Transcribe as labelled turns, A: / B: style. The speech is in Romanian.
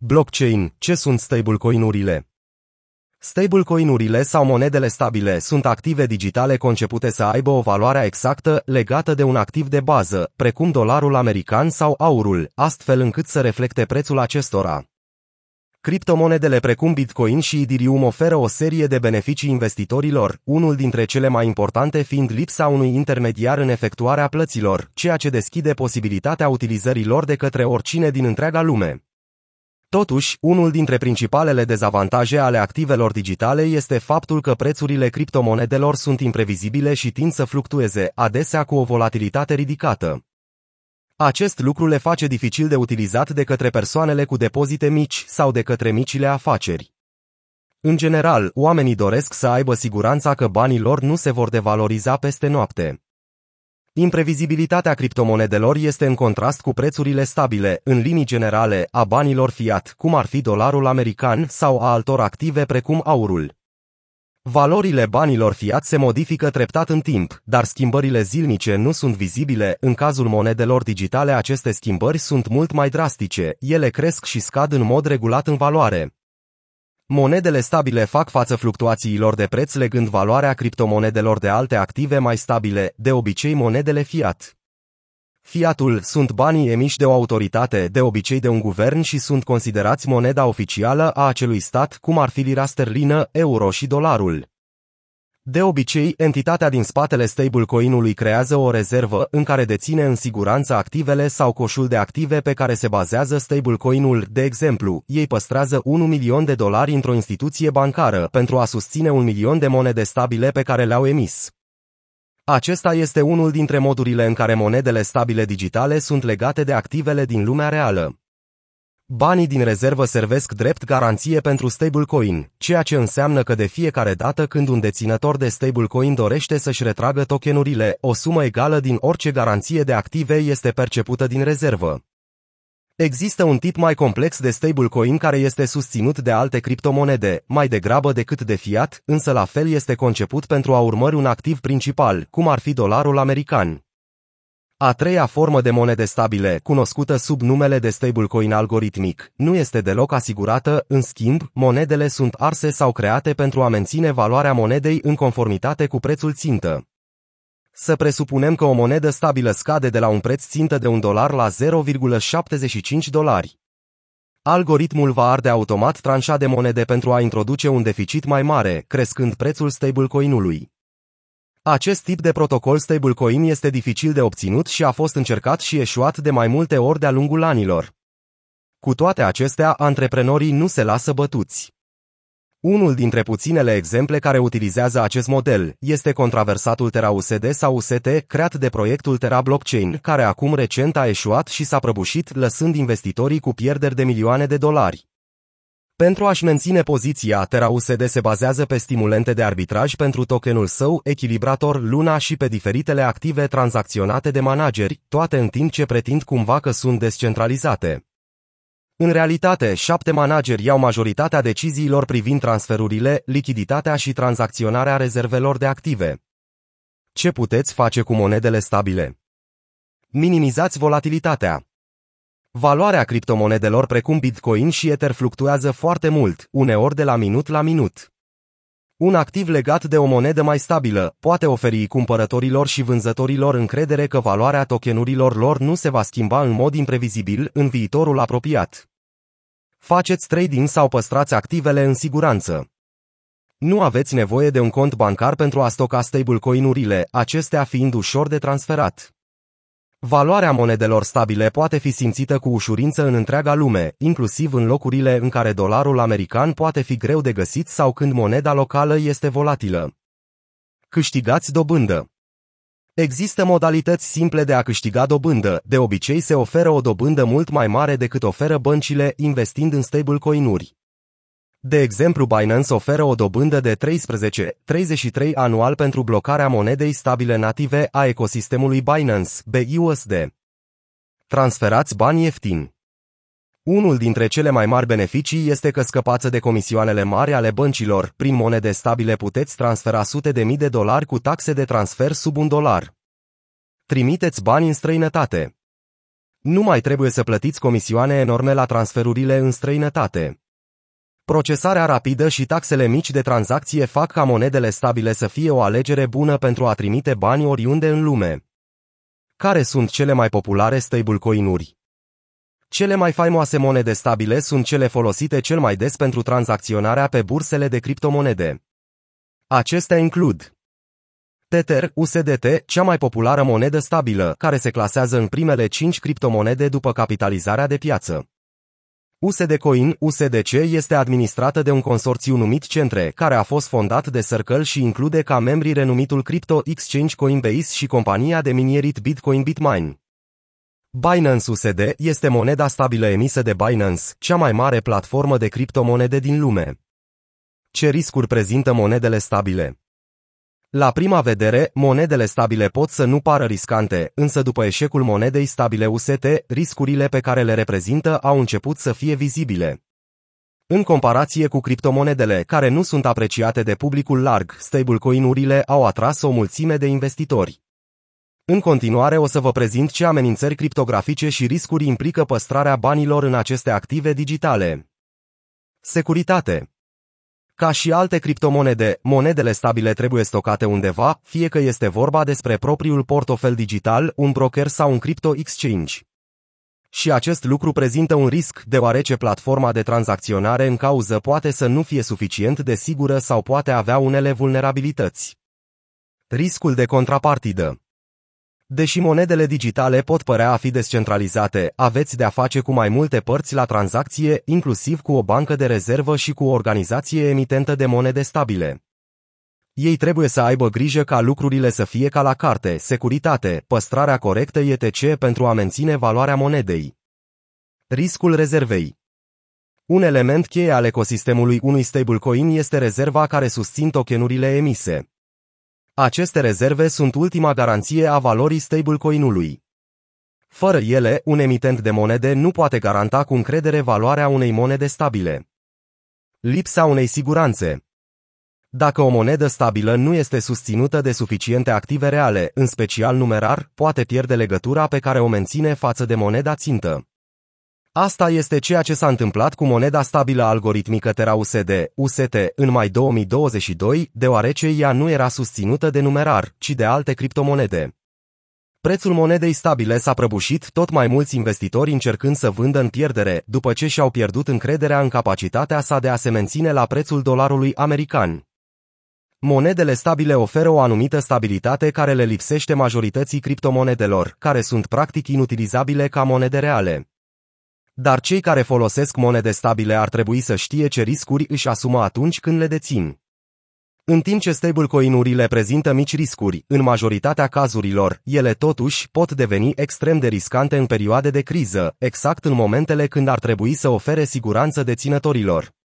A: Blockchain, ce sunt stablecoin-urile? Stablecoin-urile sau monedele stabile sunt active digitale concepute să aibă o valoare exactă legată de un activ de bază, precum dolarul american sau aurul, astfel încât să reflecte prețul acestora. Criptomonedele precum Bitcoin și Ethereum oferă o serie de beneficii investitorilor, unul dintre cele mai importante fiind lipsa unui intermediar în efectuarea plăților, ceea ce deschide posibilitatea utilizării lor de către oricine din întreaga lume. Totuși, unul dintre principalele dezavantaje ale activelor digitale este faptul că prețurile criptomonedelor sunt imprevizibile și tind să fluctueze, adesea cu o volatilitate ridicată. Acest lucru le face dificil de utilizat de către persoanele cu depozite mici sau de către micile afaceri. În general, oamenii doresc să aibă siguranța că banii lor nu se vor devaloriza peste noapte. Imprevizibilitatea criptomonedelor este în contrast cu prețurile stabile, în linii generale, a banilor fiat, cum ar fi dolarul american sau a altor active precum aurul. Valorile banilor fiat se modifică treptat în timp, dar schimbările zilnice nu sunt vizibile, în cazul monedelor digitale aceste schimbări sunt mult mai drastice, ele cresc și scad în mod regulat în valoare. Monedele stabile fac față fluctuațiilor de preț legând valoarea criptomonedelor de alte active mai stabile, de obicei monedele fiat. Fiatul sunt banii emiși de o autoritate, de obicei de un guvern și sunt considerați moneda oficială a acelui stat, cum ar fi lira sterlină, euro și dolarul. De obicei, entitatea din spatele stablecoin-ului creează o rezervă în care deține în siguranță activele sau coșul de active pe care se bazează stablecoin-ul. De exemplu, ei păstrează 1 milion de dolari într-o instituție bancară pentru a susține un milion de monede stabile pe care le-au emis. Acesta este unul dintre modurile în care monedele stabile digitale sunt legate de activele din lumea reală. Banii din rezervă servesc drept garanție pentru stablecoin, ceea ce înseamnă că de fiecare dată când un deținător de stablecoin dorește să-și retragă tokenurile, o sumă egală din orice garanție de active este percepută din rezervă. Există un tip mai complex de stablecoin care este susținut de alte criptomonede, mai degrabă decât de fiat, însă la fel este conceput pentru a urmări un activ principal, cum ar fi dolarul american. A treia formă de monede stabile, cunoscută sub numele de stablecoin algoritmic, nu este deloc asigurată, în schimb, monedele sunt arse sau create pentru a menține valoarea monedei în conformitate cu prețul țintă. Să presupunem că o monedă stabilă scade de la un preț țintă de un dolar la 0,75 dolari. Algoritmul va arde automat tranșa de monede pentru a introduce un deficit mai mare, crescând prețul stablecoinului. Acest tip de protocol stablecoin este dificil de obținut și a fost încercat și eșuat de mai multe ori de-a lungul anilor. Cu toate acestea, antreprenorii nu se lasă bătuți. Unul dintre puținele exemple care utilizează acest model este controversatul Terra USD sau UST, creat de proiectul Terra Blockchain, care acum recent a eșuat și s-a prăbușit, lăsând investitorii cu pierderi de milioane de dolari. Pentru a-și menține poziția, Terra USD se bazează pe stimulente de arbitraj pentru tokenul său, echilibrator Luna și pe diferitele active tranzacționate de manageri, toate în timp ce pretind cumva că sunt descentralizate. În realitate, șapte manageri iau majoritatea deciziilor privind transferurile, lichiditatea și tranzacționarea rezervelor de active. Ce puteți face cu monedele stabile? Minimizați volatilitatea. Valoarea criptomonedelor precum Bitcoin și Ether fluctuează foarte mult, uneori de la minut la minut. Un activ legat de o monedă mai stabilă poate oferi cumpărătorilor și vânzătorilor încredere că valoarea tokenurilor lor nu se va schimba în mod imprevizibil în viitorul apropiat. Faceți trading sau păstrați activele în siguranță. Nu aveți nevoie de un cont bancar pentru a stoca stablecoin-urile, acestea fiind ușor de transferat. Valoarea monedelor stabile poate fi simțită cu ușurință în întreaga lume, inclusiv în locurile în care dolarul american poate fi greu de găsit sau când moneda locală este volatilă. Câștigați dobândă. Există modalități simple de a câștiga dobândă, de obicei se oferă o dobândă mult mai mare decât oferă băncile investind în stablecoin-uri. De exemplu, Binance oferă o dobândă de 13-33 anual pentru blocarea monedei stabile native a ecosistemului Binance, BUSD. Transferați bani ieftini. Unul dintre cele mai mari beneficii este că scăpați de comisioanele mari ale băncilor. Prin monede stabile puteți transfera sute de mii de dolari cu taxe de transfer sub un dolar. Trimiteți bani în străinătate. Nu mai trebuie să plătiți comisioane enorme la transferurile în străinătate. Procesarea rapidă și taxele mici de tranzacție fac ca monedele stabile să fie o alegere bună pentru a trimite bani oriunde în lume. Care sunt cele mai populare stablecoin-uri? Cele mai faimoase monede stabile sunt cele folosite cel mai des pentru tranzacționarea pe bursele de criptomonede. Acestea includ Tether, USDT, cea mai populară monedă stabilă, care se clasează în primele 5 criptomonede după capitalizarea de piață. USD Coin, USDC, este administrată de un consorțiu numit Centre, care a fost fondat de Circle și include ca membri renumitul Crypto Exchange Coinbase și compania de minierit Bitcoin Bitmine. Binance USD este moneda stabilă emisă de Binance, cea mai mare platformă de criptomonede din lume. Ce riscuri prezintă monedele stabile? La prima vedere, monedele stabile pot să nu pară riscante, însă după eșecul monedei stabile UST, riscurile pe care le reprezintă au început să fie vizibile. În comparație cu criptomonedele care nu sunt apreciate de publicul larg, stablecoin-urile au atras o mulțime de investitori. În continuare o să vă prezint ce amenințări criptografice și riscuri implică păstrarea banilor în aceste active digitale. Securitate ca și alte criptomonede, monedele stabile trebuie stocate undeva, fie că este vorba despre propriul portofel digital, un broker sau un crypto exchange. Și acest lucru prezintă un risc, deoarece platforma de tranzacționare în cauză poate să nu fie suficient de sigură sau poate avea unele vulnerabilități. Riscul de contrapartidă Deși monedele digitale pot părea a fi descentralizate, aveți de-a face cu mai multe părți la tranzacție, inclusiv cu o bancă de rezervă și cu o organizație emitentă de monede stabile. Ei trebuie să aibă grijă ca lucrurile să fie ca la carte, securitate, păstrarea corectă etc. pentru a menține valoarea monedei. Riscul rezervei Un element cheie al ecosistemului unui stablecoin este rezerva care susțin tokenurile emise. Aceste rezerve sunt ultima garanție a valorii stablecoin-ului. Fără ele, un emitent de monede nu poate garanta cu încredere valoarea unei monede stabile. Lipsa unei siguranțe Dacă o monedă stabilă nu este susținută de suficiente active reale, în special numerar, poate pierde legătura pe care o menține față de moneda țintă. Asta este ceea ce s-a întâmplat cu moneda stabilă algoritmică Terra USD, UST, în mai 2022, deoarece ea nu era susținută de numerar, ci de alte criptomonede. Prețul monedei stabile s-a prăbușit, tot mai mulți investitori încercând să vândă în pierdere, după ce și-au pierdut încrederea în capacitatea sa de a se menține la prețul dolarului american. Monedele stabile oferă o anumită stabilitate care le lipsește majorității criptomonedelor, care sunt practic inutilizabile ca monede reale. Dar cei care folosesc monede stabile ar trebui să știe ce riscuri își asumă atunci când le dețin. În timp ce stablecoin-urile prezintă mici riscuri, în majoritatea cazurilor, ele totuși pot deveni extrem de riscante în perioade de criză, exact în momentele când ar trebui să ofere siguranță deținătorilor.